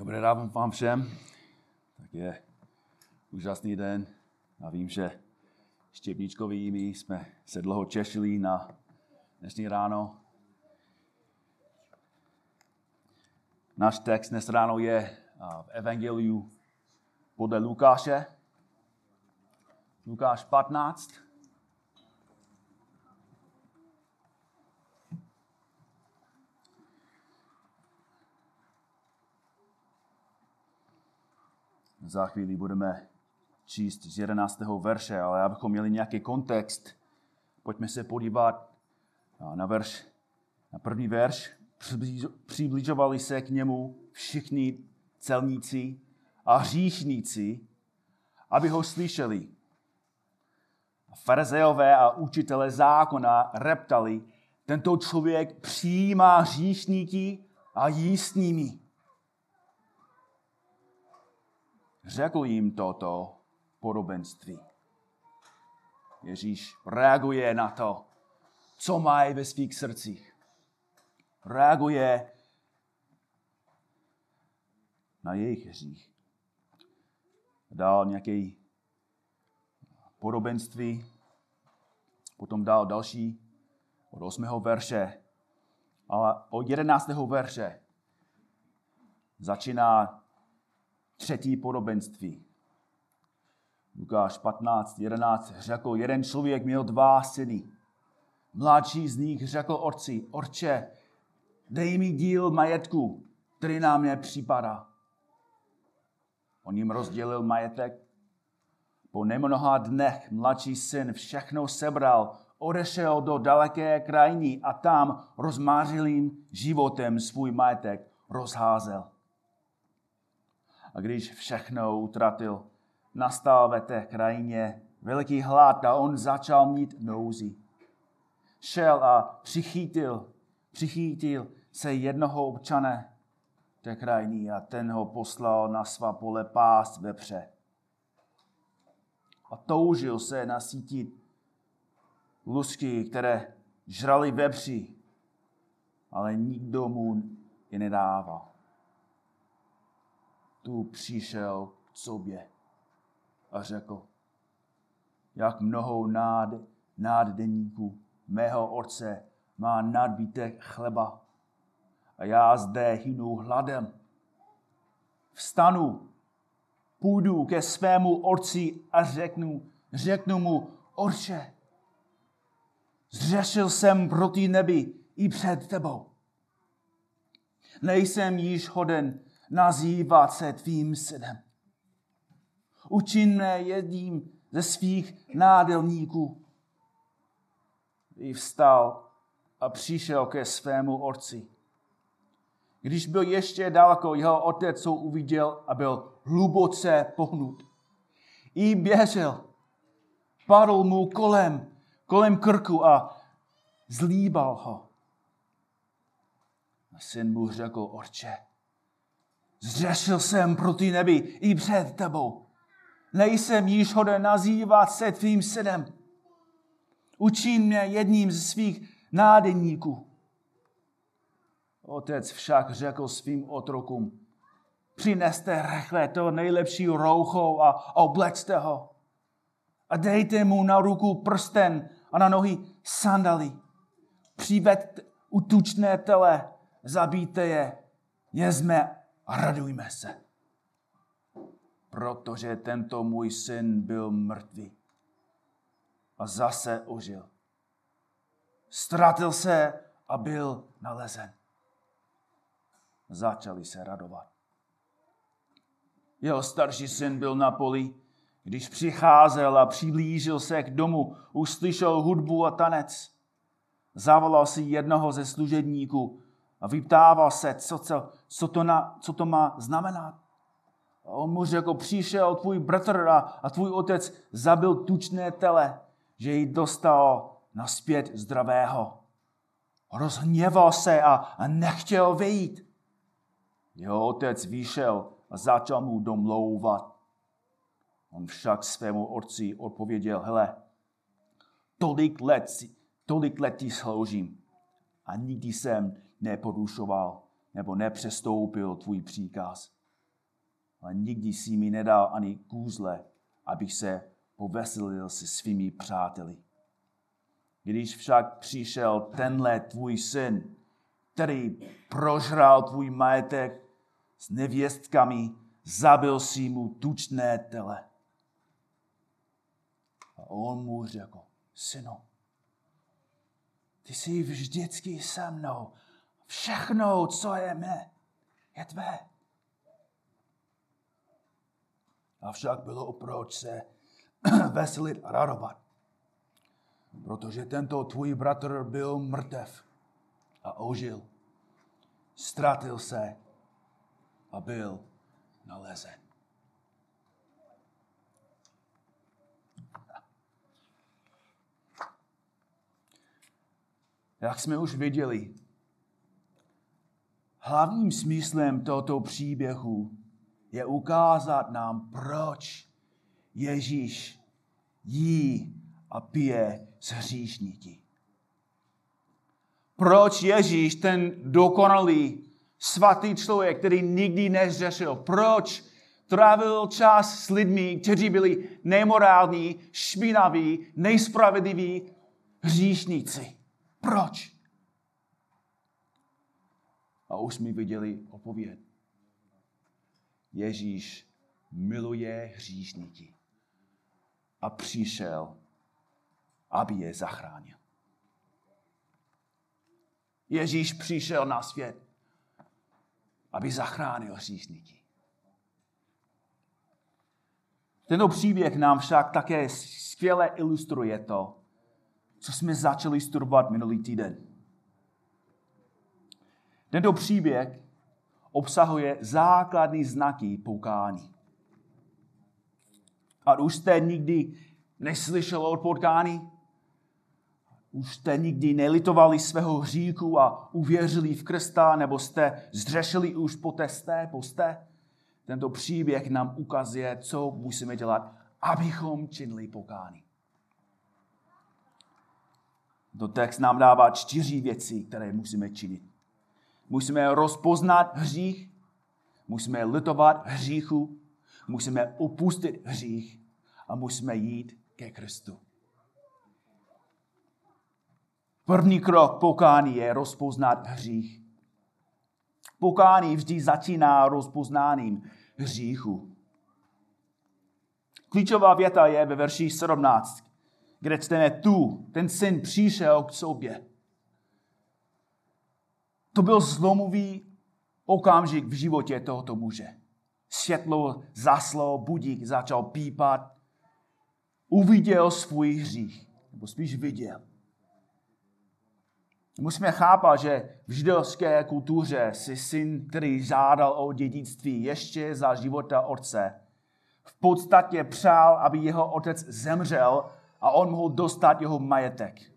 Dobré ráno vám všem. Tak je úžasný den. Já vím, že Štěpničkovi my jsme se dlouho češili na dnešní ráno. Náš text dnes ráno je v Evangeliu podle Lukáše. Lukáš 15. Za chvíli budeme číst z 11. verše, ale abychom měli nějaký kontext, pojďme se podívat na verš, na první verš. Přibližovali se k němu všichni celníci a hříšníci, aby ho slyšeli. Farizejové a učitele zákona reptali, tento člověk přijímá hříšníky a jí s nimi. Řekl jim toto podobenství. Ježíš reaguje na to, co mají ve svých srdcích. Reaguje na jejich hřích. Dal nějaké podobenství, potom dal další od 8. verše, ale od 11. verše začíná třetí podobenství. Lukáš 15, 11 řekl, jeden člověk měl dva syny. Mladší z nich řekl otci, orče, dej mi díl majetku, který nám nepřipadá. On jim rozdělil majetek. Po nemnoha dnech mladší syn všechno sebral, odešel do daleké krajiny a tam rozmářilým životem svůj majetek rozházel. A když všechno utratil, nastal ve té krajině veliký hlad a on začal mít nouzi. Šel a přichytil, přichytil se jednoho občane té krajiny a ten ho poslal na svá pole pást vepře. A toužil se nasítit lusky, které žrali vepři, ale nikdo mu je nedával tu přišel k sobě a řekl, jak mnoho nád, náddeníků mého otce má nadbytek chleba a já zde hynu hladem. Vstanu, půjdu ke svému otci a řeknu, řeknu mu, orče, zřešil jsem proti nebi i před tebou. Nejsem již hoden nazývat se tvým synem. Učinné jedním ze svých nádelníků. I vstal a přišel ke svému otci. Když byl ještě daleko, jeho otec ho uviděl a byl hluboce pohnut. I běžel, padl mu kolem, kolem krku a zlíbal ho. A syn mu řekl, orče, Zřešil jsem proti nebi i před tebou. Nejsem již hoden nazývat se tvým synem. Učin mě jedním ze svých nádeníků. Otec však řekl svým otrokům, přineste rychle to nejlepší roucho a oblečte ho. A dejte mu na ruku prsten a na nohy sandaly. Přiveďte utučné tele, zabijte je, jezme a radujme se. Protože tento můj syn byl mrtvý a zase ožil. Ztratil se a byl nalezen. Začali se radovat. Jeho starší syn byl na poli, když přicházel a přiblížil se k domu, uslyšel hudbu a tanec. Zavolal si jednoho ze služebníků a vyptával se, co, co, co, to, na, co to má znamenat. A on mu řekl, přišel tvůj bratr a, a tvůj otec zabil tučné tele, že ji dostal naspět zdravého. Rozhněval se a, a nechtěl vyjít. Jeho otec vyšel a začal mu domlouvat. On však svému otci odpověděl, hele, tolik let, tolik let ti sloužím a nikdy jsem neporušoval nebo nepřestoupil tvůj příkaz. ale nikdy si mi nedal ani kůzle, abych se poveselil se svými přáteli. Když však přišel tenhle tvůj syn, který prožral tvůj majetek s nevěstkami, zabil si mu tučné tele. A on mu řekl, synu, ty jsi vždycky se mnou. Všechno, co je mé, je tvé. Avšak bylo proč se veselit a radovat. Protože tento tvůj bratr byl mrtev a ožil. Ztratil se a byl nalezen. Jak jsme už viděli, hlavním smyslem tohoto příběhu je ukázat nám, proč Ježíš jí a pije s hříšníky. Proč Ježíš, ten dokonalý, svatý člověk, který nikdy nezřešil, proč trávil čas s lidmi, kteří byli nemorální, špinaví, nejspravedliví hříšníci. Proč? A už jsme viděli opověd. Ježíš miluje hříšníky a přišel, aby je zachránil. Ježíš přišel na svět, aby zachránil hříšníky. Tento příběh nám však také skvěle ilustruje to, co jsme začali studovat minulý týden. Tento příběh obsahuje základní znaky poukání. A už jste nikdy neslyšeli o potkání? Už jste nikdy nelitovali svého hříku a uvěřili v Krista, nebo jste zřešili už po testé, poste? Tento příběh nám ukazuje, co musíme dělat, abychom činili pokání. To text nám dává čtyři věci, které musíme činit. Musíme rozpoznat hřích, musíme litovat hříchu, musíme opustit hřích a musíme jít ke Kristu. První krok pokání je rozpoznat hřích. Pokání vždy začíná rozpoznáním hříchu. Klíčová věta je ve verši 17 kde čteme tu, ten syn přišel k sobě. To byl zlomový okamžik v životě tohoto muže. Světlo zaslo, budík začal pípat. Uviděl svůj hřích, nebo spíš viděl. Musíme chápat, že v židovské kultuře si syn, který žádal o dědictví ještě za života otce, v podstatě přál, aby jeho otec zemřel a on mohl dostat jeho majetek.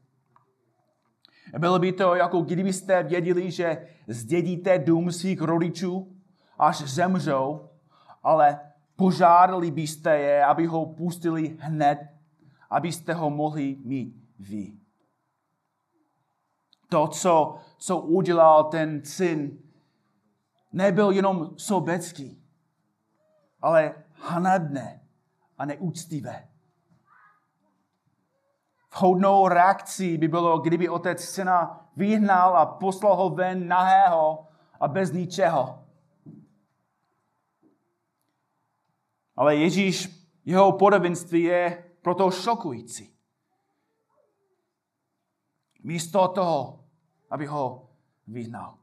Bylo by to, jako kdybyste věděli, že zdědíte dům svých rodičů, až zemřou, ale požádali byste je, aby ho pustili hned, abyste ho mohli mít vy. To, co, co udělal ten syn, nebyl jenom sobecký, ale hanebné a neúctivé. Vhodnou reakcí by bylo, kdyby otec syna vyhnal a poslal ho ven nahého a bez ničeho. Ale Ježíš, jeho podobenství je proto šokující. Místo toho, aby ho vyhnal.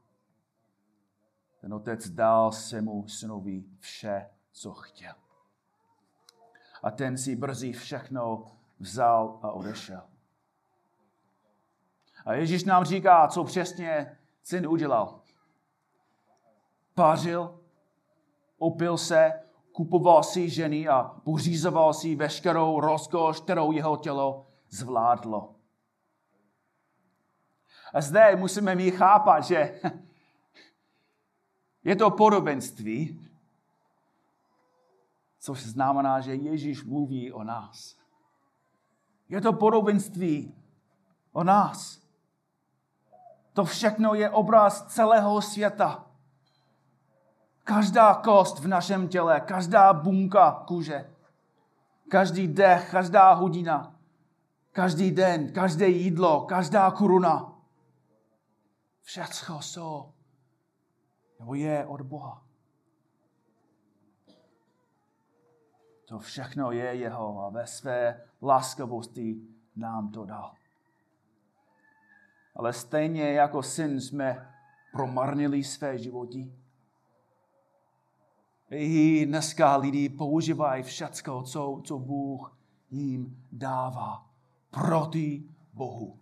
Ten otec dal svému synovi vše, co chtěl. A ten si brzy všechno vzal a odešel. A Ježíš nám říká, co přesně syn udělal. Pařil, opil se, kupoval si ženy a pořizoval si veškerou rozkoš, kterou jeho tělo zvládlo. A zde musíme mi chápat, že je to podobenství, což znamená, že Ježíš mluví o nás. Je to podobenství o nás. To všechno je obraz celého světa. Každá kost v našem těle, každá bunka kůže, každý dech, každá hodina, každý den, každé jídlo, každá koruna. Všecko jsou, nebo je od Boha. To všechno je jeho a ve své laskavosti nám to dal. Ale stejně jako syn jsme promarnili své životy. I dneska lidi používají všecko, co, co Bůh jim dává proti Bohu,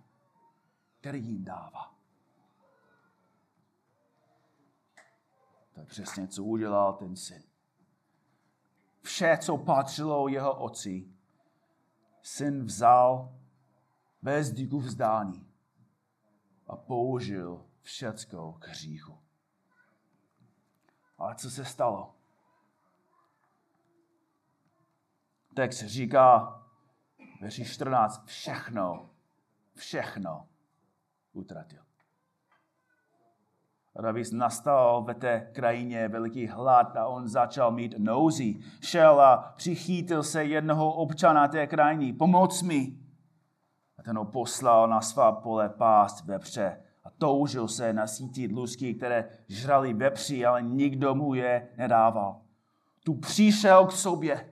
který jim dává. To je přesně, co udělal ten syn. Vše, co patřilo jeho otci, syn vzal bez díku vzdání a použil všecko k hříchu. Ale co se stalo? Text říká, verši 14, všechno, všechno utratil. Navíc nastal ve té krajině veliký hlad a on začal mít nouzí. Šel a přichytil se jednoho občana té krajiny. Pomoc mi! A ten ho poslal na svá pole pást vepře a toužil se nasítit lusky, které žrali vepři, ale nikdo mu je nedával. Tu přišel k sobě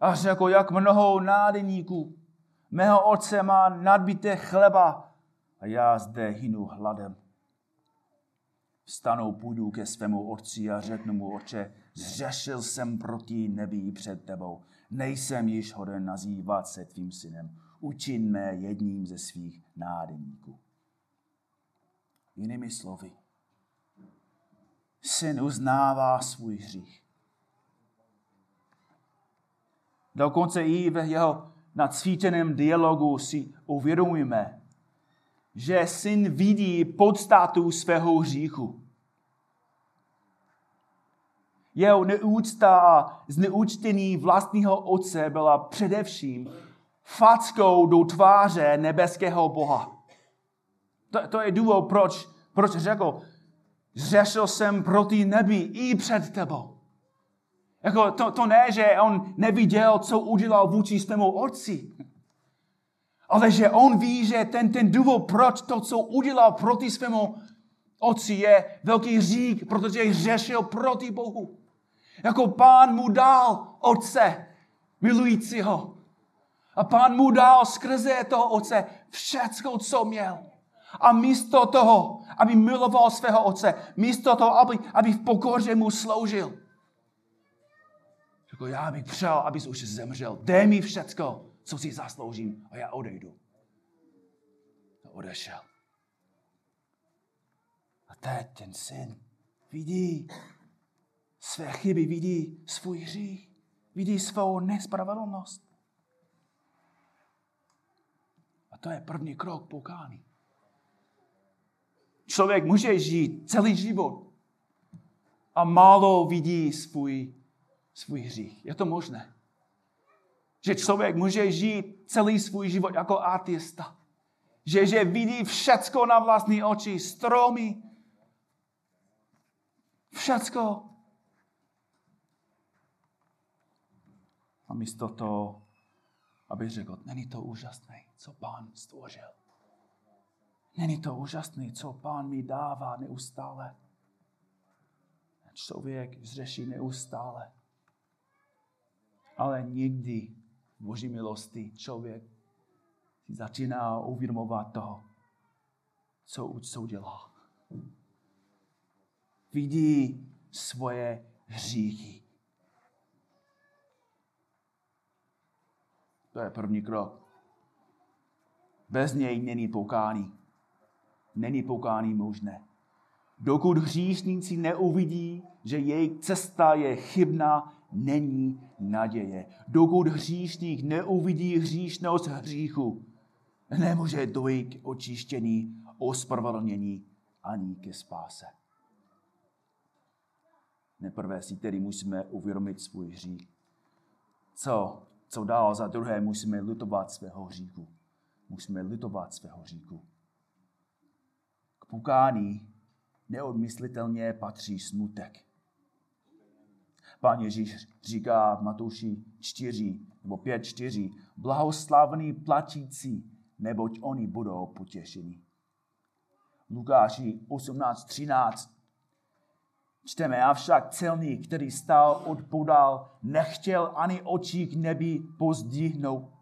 a řekl, jak mnoho nádeníků. Mého otce má nadbité chleba a já zde hynu hladem. Vstanou, půjdu ke svému otci a řeknu mu, oče, zřešil jsem proti nebi před tebou. Nejsem již hoden nazývat se tvým synem. Učin mé jedním ze svých nádeníků. Jinými slovy, syn uznává svůj hřích. Dokonce i v jeho nacvítěném dialogu si uvědomíme, že syn vidí podstatu svého hříchu. Jeho neúcta a zneučtění vlastního otce byla především fackou do tváře nebeského Boha. To, to je důvod, proč, proč řekl, zřešil jsem proti nebi i před tebou. Jako to, to ne, že on neviděl, co udělal vůči svému otci. Ale že on ví, že ten, ten důvod, proč to, co udělal proti svému otci, je velký řík, protože řešil proti Bohu. Jako pán mu dal otce milujícího. A pán mu dal skrze toho otce všecko, co měl. A místo toho, aby miloval svého otce, místo toho, aby, aby v pokoře mu sloužil, Řekl, já bych přál, abys už zemřel. Dej mi všecko, co si zasloužím a já odejdu. A odešel. A teď ten syn vidí své chyby, vidí svůj hřích, vidí svou nespravedlnost. A to je první krok pokání. Člověk může žít celý život a málo vidí svůj svůj hřích. Je to možné. Že člověk může žít celý svůj život jako ateista. Že, že vidí všecko na vlastní oči, stromy, všecko. A místo toho, aby řekl, není to úžasné, co pán stvořil. Není to úžasné, co pán mi dává neustále. Člověk zřeší neustále ale někdy v boží milosti člověk si začíná uvědomovat toho, co, co udělal. Vidí svoje hříchy. To je první krok. Bez něj není pokání. Není pokání možné. Dokud hříšníci neuvidí, že jejich cesta je chybná, není naděje. Dokud hříšník neuvidí hříšnost hříchu, nemůže dojít k očištění, ospravedlnění ani ke spáse. Neprvé si tedy musíme uvědomit svůj hřích. Co, co dál za druhé, musíme litovat svého hříchu. Musíme litovat svého hříchu. K pokání neodmyslitelně patří smutek. Pán Ježíš říká v Matouši 4 nebo 5, 4, blahoslavný platící, neboť oni budou potěšeni. Lukáši 18, 13 čteme, avšak celník, který stál odpodal, nechtěl ani očí k nebi pozdvihnout.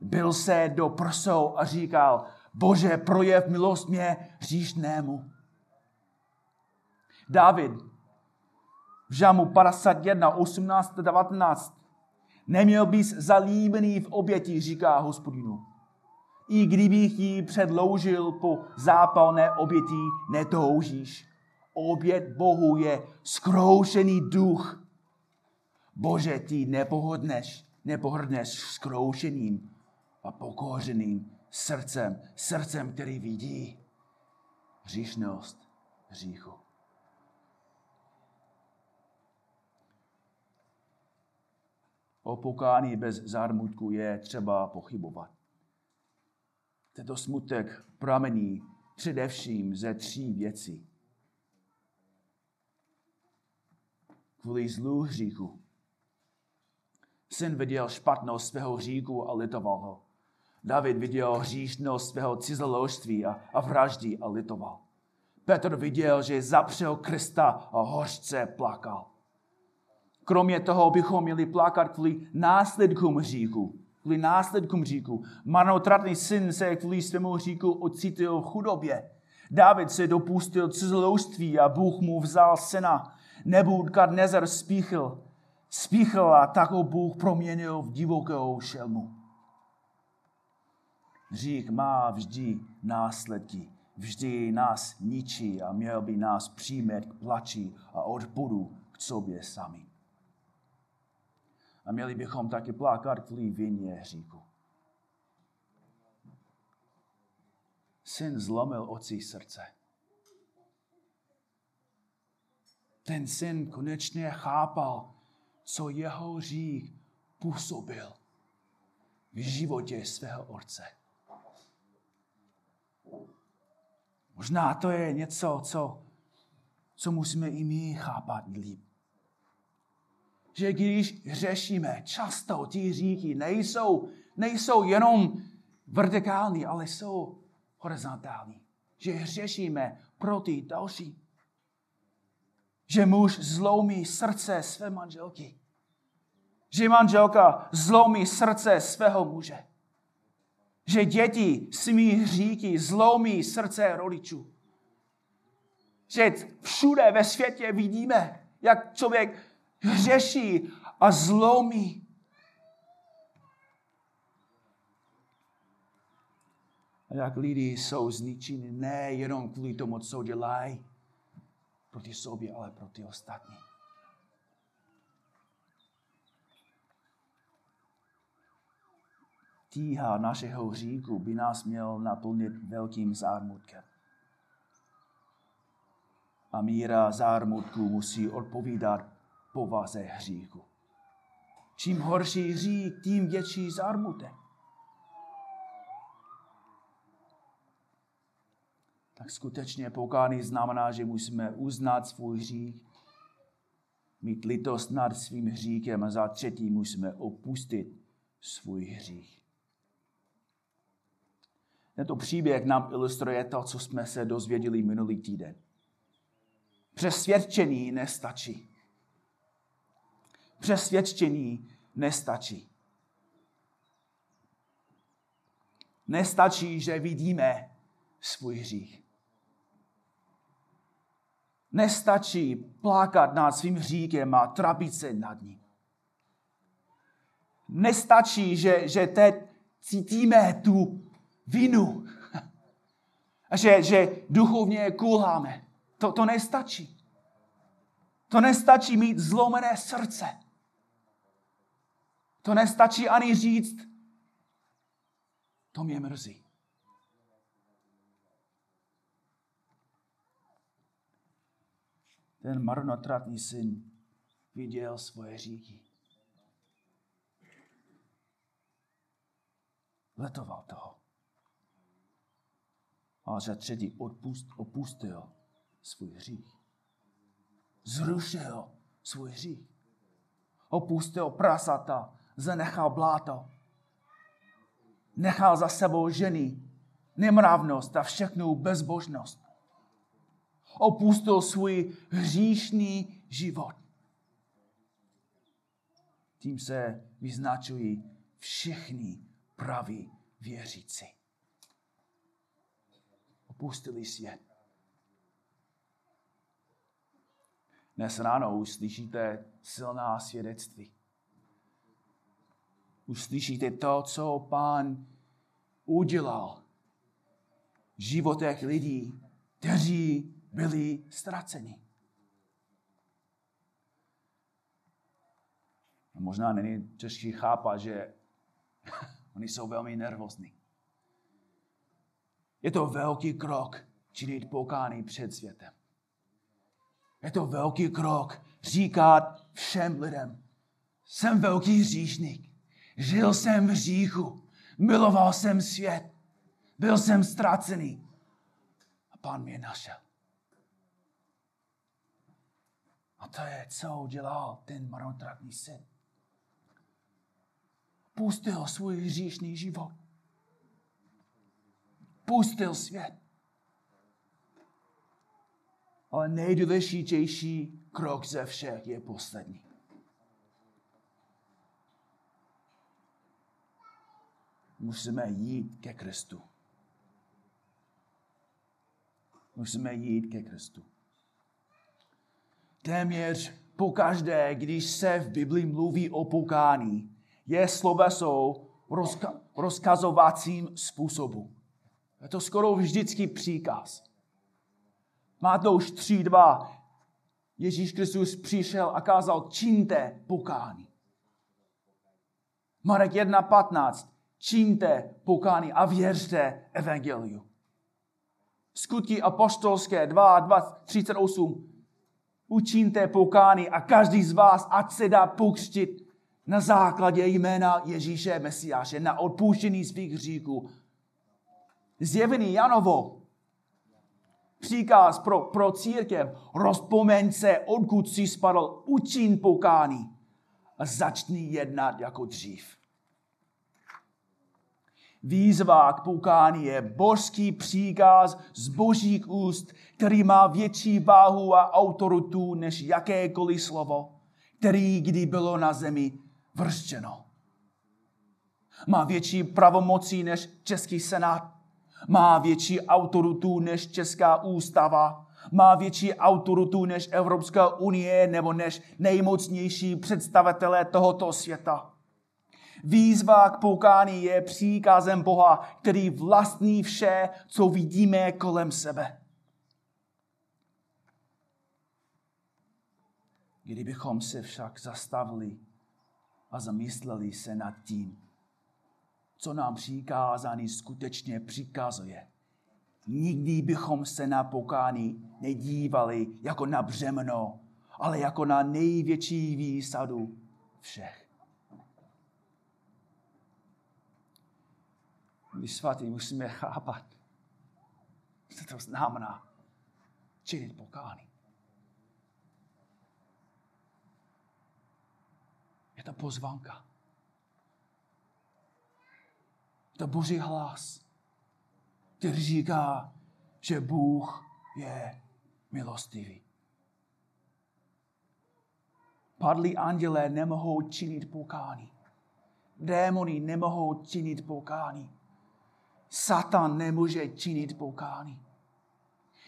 Byl se do prsou a říkal, Bože, projev milost mě hříšnému. David v Žamu 51, 18, 19. Neměl bys zalíbený v oběti, říká hospodinu. I kdybych ji předloužil po zápalné oběti, netoužíš. Obět Bohu je skroušený duch. Bože, ty nepohodneš, nepohodneš skroušeným a pokořeným srdcem, srdcem, který vidí hříšnost hříchu. O pokání bez zármutku je třeba pochybovat. Tento smutek pramení především ze tří věcí. Kvůli zlu hříchu. Syn viděl špatnost svého hříchu a litoval ho. David viděl hříšnost svého cizoložství a, a vraždí a litoval. Petr viděl, že zapřel Krista a hořce plakal. Kromě toho bychom měli plakat kvůli následkům hříchu. Kvůli následkům hříchu. Marnotratný syn se kvůli svému hříchu ocítil v chudobě. David se dopustil cizoložství a Bůh mu vzal syna. Nebudkadnezar spíchl. Spíchl a tak ho Bůh proměnil v divokou šelmu. Hřích má vždy následky. Vždy nás ničí a měl by nás přijmet k plači a odpudu k sobě sami. A měli bychom taky plákat kvůli vině hříku. Syn zlomil oci srdce. Ten syn konečně chápal, co jeho hřích působil v životě svého otce. Možná to je něco, co, co musíme i my chápat líp že když řešíme, často ty říky nejsou, nejsou jenom vertikální, ale jsou horizontální. Že řešíme pro ty další. Že muž zlomí srdce své manželky. Že manželka zlomí srdce svého muže. Že děti svými hříky zlomí srdce rodičů. Že všude ve světě vidíme, jak člověk hřeší a zlomí. A jak lidi jsou zničeni nejenom kvůli tomu, co dělají proti sobě, ale proti ostatní. Tíha našeho hříku by nás měl naplnit velkým zármutkem. A míra zármutku musí odpovídat povaze hříchu. Čím horší hřích, tím větší zármutek. Tak skutečně pokání znamená, že musíme uznat svůj hřích, mít litost nad svým hříkem a za třetí musíme opustit svůj hřích. Tento příběh nám ilustruje to, co jsme se dozvěděli minulý týden. Přesvědčení nestačí přesvědčení nestačí. Nestačí, že vidíme svůj hřích. Nestačí plákat nad svým hříkem a trapit se nad ním. Nestačí, že, že teď cítíme tu vinu a že, že duchovně kulháme. To, to nestačí. To nestačí mít zlomené srdce. To nestačí ani říct, to mě mrzí. Ten marnotratný syn viděl svoje říky. Letoval toho. A za třetí odpust, opustil svůj hřích. Zrušil svůj hřích. Opustil prasata, zanechal bláto. Nechal za sebou ženy, nemravnost a všechnu bezbožnost. Opustil svůj hříšný život. Tím se vyznačují všichni praví věřící. Opustili svět. Dnes ráno už slyšíte silná svědectví. Už slyšíte to, co pán udělal v životech lidí, kteří byli ztraceni. A možná není těžký chápat, že oni jsou velmi nervózní. Je to velký krok činit pokání před světem. Je to velký krok říkat všem lidem, jsem velký hříšník, žil jsem v hříchu, miloval jsem svět, byl jsem ztracený a pán mě našel. A to je, co udělal ten marnotratný syn. Pustil svůj hříšný život. Pustil svět. Ale nejdůležitější krok ze všech je poslední. Musíme jít ke Kristu. Musíme jít ke Kristu. Téměř pokaždé, když se v Biblii mluví o pokání, je sloveso rozka- rozkazovacím způsobu. Je to skoro vždycky příkaz. Máte už 3.2. Ježíš Kristus přišel a kázal, čiňte pokání. Marek 1.15. Čiňte pokání a věřte evangeliu. Skutky apostolské 2.38. Učiňte pokání a každý z vás, ať se dá pokřtit na základě jména Ježíše Mesiáše na odpuštění svých hříků. Zjevený Janovo, příkaz pro, pro církev, rozpomeň se, odkud si spadl, učin pokání a začni jednat jako dřív. Výzva k pokání je božský příkaz z božích úst, který má větší váhu a autoritu než jakékoliv slovo, který kdy bylo na zemi vrštěno. Má větší pravomocí než Český senát. Má větší autoritu než Česká ústava. Má větší autoritu než Evropská unie nebo než nejmocnější představitelé tohoto světa. Výzva k poukání je příkazem Boha, který vlastní vše, co vidíme kolem sebe. Kdybychom se však zastavili a zamysleli se nad tím, co nám přikázání skutečně přikazuje. Nikdy bychom se na pokání nedívali jako na břemno, ale jako na největší výsadu všech. My svatý musíme chápat, co to znamená činit pokání. Je to pozvanka. Je to boží hlas, který říká, že Bůh je milostivý. Padlí andělé nemohou činit pokání. Démoni nemohou činit pokání. Satan nemůže činit pokání.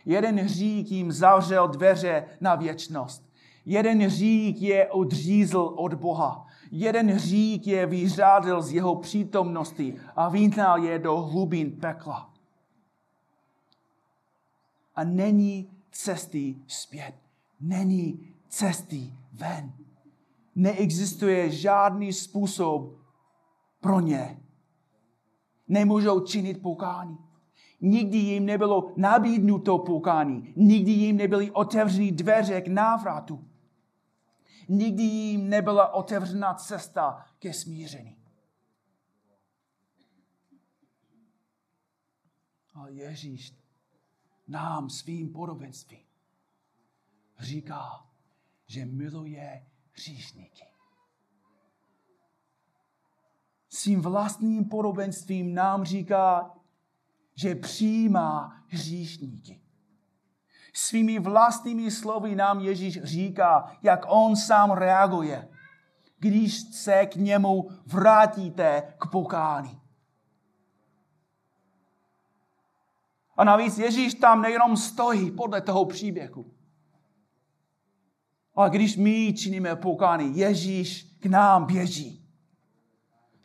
Jeden hřích jim zavřel dveře na věčnost. Jeden hřích je odřízl od Boha. Jeden hřích je vyřádil z jeho přítomnosti a vyhnal je do hlubin pekla. A není cesty zpět. Není cesty ven. Neexistuje žádný způsob pro ně. Nemůžou činit pokání. Nikdy jim nebylo nabídnuto pokání. Nikdy jim nebyly otevřeny dveře k návratu nikdy jim nebyla otevřena cesta ke smíření. Ale Ježíš nám svým podobenstvím říká, že miluje hříšníky. Svým vlastním podobenstvím nám říká, že přijímá hříšníky. Svými vlastními slovy nám Ježíš říká, jak on sám reaguje, když se k němu vrátíte k pokání. A navíc Ježíš tam nejenom stojí podle toho příběhu. Ale když my činíme pokání, Ježíš k nám běží.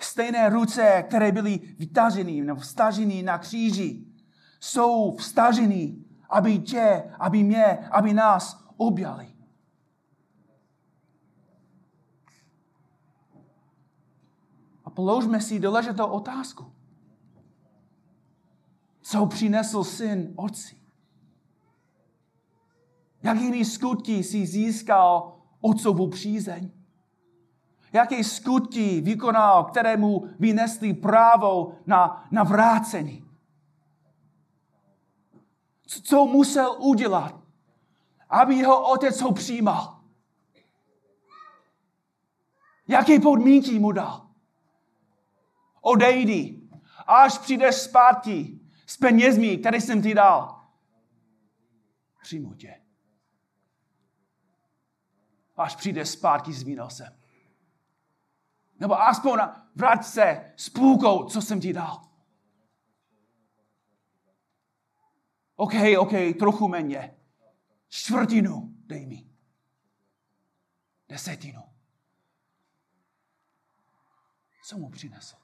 Stejné ruce, které byly vytaženy nebo vstaženy na kříži, jsou vstaženy, aby tě, aby mě, aby nás objali. A položme si důležitou otázku. Co přinesl syn otci? Jakými skutky si získal otcovu přízeň? Jaké skutky vykonal, kterému vynesli právo na, na vrácení? Co musel udělat, aby jeho otec ho přijímal? Jaké podmínky mu dal? Odejdi, až přijdeš zpátky s penězmi, které jsem ti dal. Přijmu tě. Až přijde zpátky s výnosem. Nebo aspoň vrať se s půlkou, co jsem ti dal. OK, OK, trochu méně. Čtvrtinu dej mi. Desetinu. Co mu přinesl?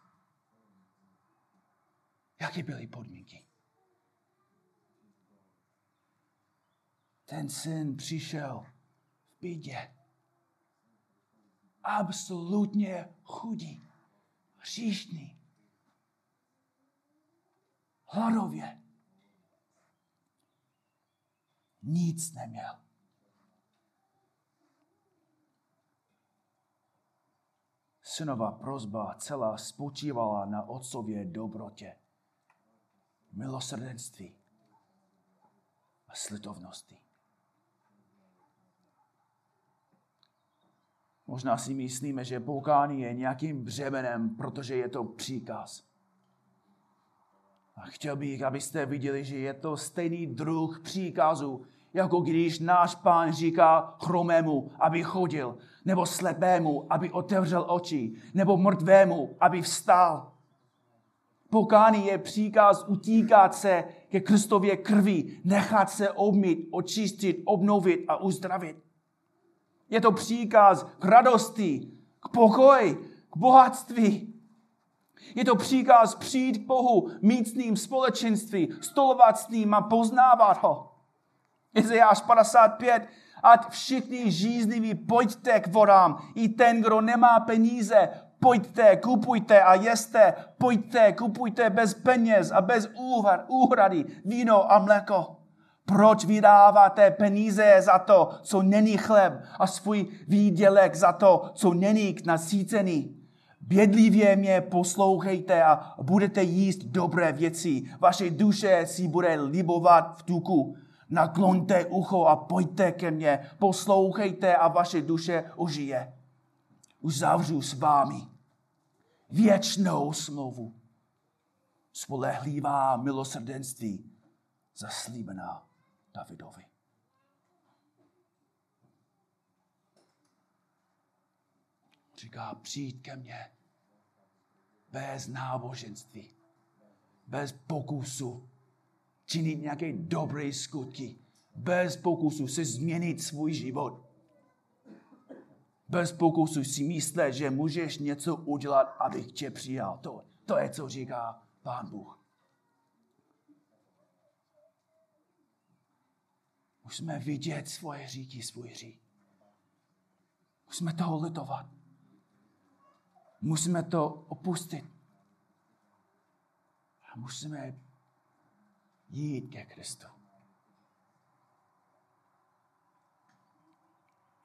Jaké byly podmínky? Ten syn přišel v bídě. Absolutně chudí, hříšný, hladově. Nic neměl. Synová prozba celá spočívala na otcově dobrotě milosrdenství a slitovnosti. Možná si myslíme, že poukání je nějakým břemenem, protože je to příkaz. A chtěl bych, abyste viděli, že je to stejný druh příkazu, jako když náš pán říká chromému, aby chodil, nebo slepému, aby otevřel oči, nebo mrtvému, aby vstal. Pokání je příkaz utíkat se ke Kristově krvi, nechat se obmít, očistit, obnovit a uzdravit. Je to příkaz k radosti, k pokoji, k bohatství. Je to příkaz přijít k Bohu, ním společenství, stolovat s ním a poznávat ho. Izajáš 55, ať všichni žízniví pojďte k vodám, i ten, kdo nemá peníze, pojďte, kupujte a jeste, pojďte, kupujte bez peněz a bez úhrady víno a mléko. Proč vydáváte peníze za to, co není chleb a svůj výdělek za to, co není k nasícení? Bědlivě mě poslouchejte a budete jíst dobré věci. Vaše duše si bude libovat v tuku. Nakloňte ucho a pojďte ke mně. Poslouchejte a vaše duše užije. Uzavřu s vámi věčnou smlouvu. Spolehlivá milosrdenství zaslíbená Davidovi. Říká, přijď ke mně bez náboženství, bez pokusu činit nějaké dobré skutky, bez pokusu se změnit svůj život bez pokusu si myslet, že můžeš něco udělat, abych tě přijal. To, to je, co říká Pán Bůh. Musíme vidět svoje říky, svůj hřích. Musíme toho litovat. Musíme to opustit. A musíme jít ke Kristu.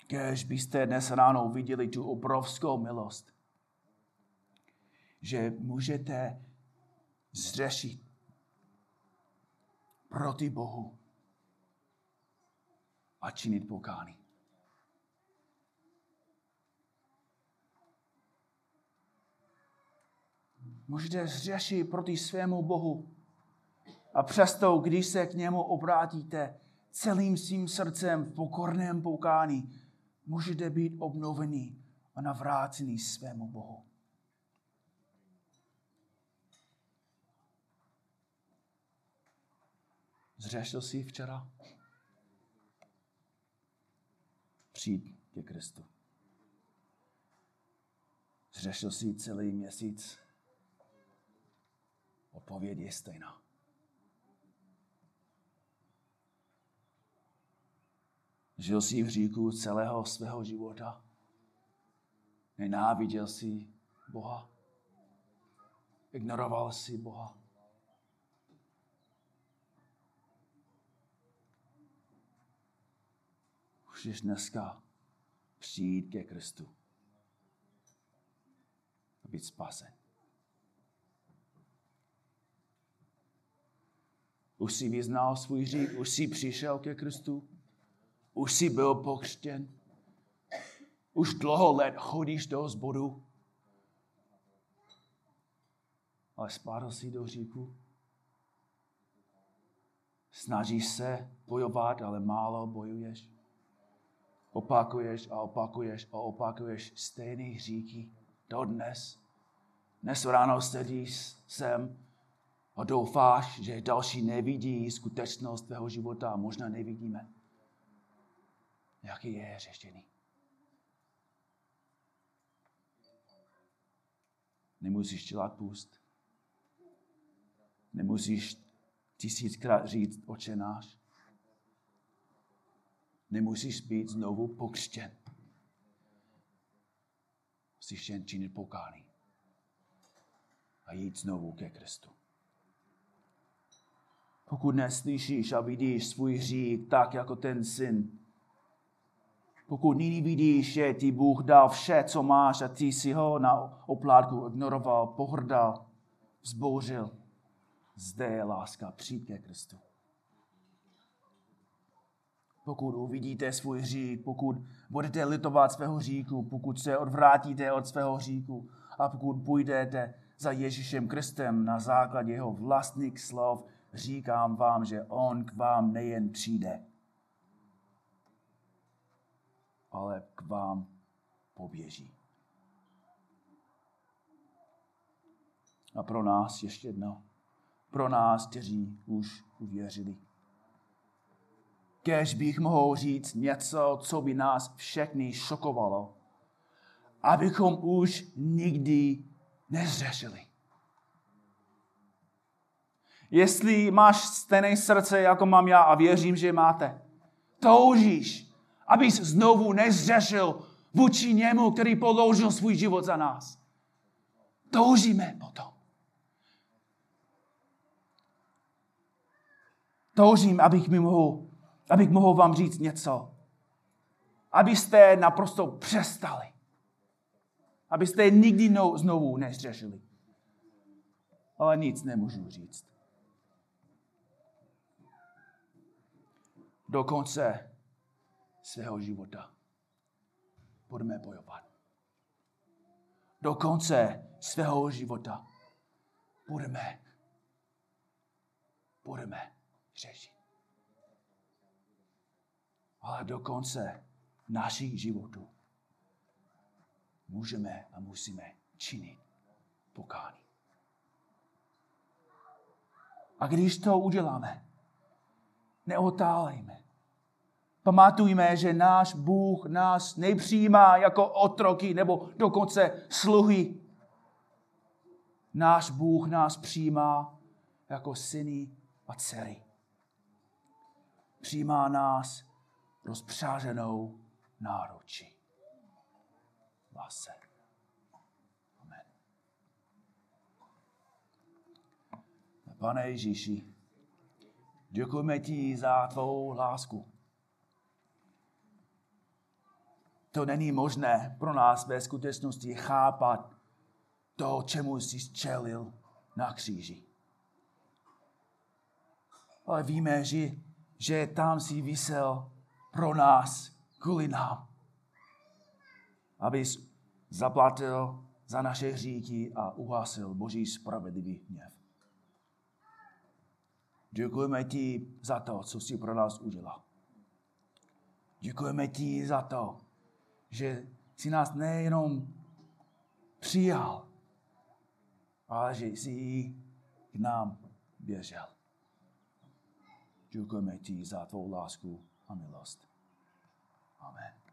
Kež byste dnes ráno viděli tu obrovskou milost, že můžete zřešit proti Bohu a činit pokání. Můžete zřešit proti svému Bohu. A přesto, když se k němu obrátíte celým svým srdcem v pokorném poukání, můžete být obnovený a navrácený svému Bohu. Zřešil jsi včera? Přijď ke Kristu. Zřešil jsi celý měsíc? Odpověď je stejná. Žil jsi v říku celého svého života? Nenáviděl jsi Boha? Ignoroval jsi Boha? Můžeš dneska přijít ke Kristu a být spasen. Už jsi vyznal svůj hřích, už jsi přišel ke Kristu, už jsi byl pokřtěn, už dlouho let chodíš do zboru, ale spadl jsi do říku. Snažíš se bojovat, ale málo bojuješ. Opakuješ a opakuješ a opakuješ stejný hříky dodnes. Dnes ráno sedíš sem a doufáš, že další nevidí skutečnost tvého života a možná nevidíme. Jaký je řešení? Nemusíš dělat půst. Nemusíš tisíckrát říct oče náš. Nemusíš být znovu pokřtěn. Musíš jen činit pokání a jít znovu ke Kristu. Pokud neslyšíš a vidíš svůj hřích tak jako ten syn, pokud nyní vidíš, že ti Bůh dal vše, co máš a ty si ho na oplátku ignoroval, pohrdal, vzbouřil, zde je láska, přijď ke Kristu. Pokud uvidíte svůj hřích, pokud budete litovat svého hříku, pokud se odvrátíte od svého hříku a pokud půjdete za Ježíšem Kristem na základě jeho vlastních slov, říkám vám, že on k vám nejen přijde, ale k vám poběží. A pro nás ještě jedno, pro nás, kteří už uvěřili. Kež bych mohl říct něco, co by nás všechny šokovalo, abychom už nikdy nezřešili. Jestli máš stejné srdce, jako mám já a věřím, že máte, toužíš, abys znovu nezřešil vůči němu, který položil svůj život za nás. Toužíme potom. Toužím, abych mi mohl abych mohl vám říct něco. Abyste naprosto přestali. Abyste nikdy no, znovu nezřešili. Ale nic nemůžu říct. Do konce svého života budeme bojovat. Do konce svého života budeme, budeme řešit ale do konce našich životů můžeme a musíme činit pokání. A když to uděláme, neotálejme. Pamatujme, že náš Bůh nás nepřijímá jako otroky nebo dokonce sluhy. Náš Bůh nás přijímá jako syny a dcery. Přijímá nás rozpřáženou náručí. Lásce. Amen. Pane Ježíši, děkujeme ti za tvou lásku. To není možné pro nás ve skutečnosti chápat to, čemu jsi čelil na kříži. Ale víme, že, že tam si vysel pro nás, kvůli nám. Abys zaplatil za naše hříky a uhasil Boží spravedlivý hněv. Děkujeme ti za to, co jsi pro nás udělal. Děkujeme ti za to, že jsi nás nejenom přijal, ale že jsi k nám běžel. Děkujeme ti za tvou lásku a milost. Amen.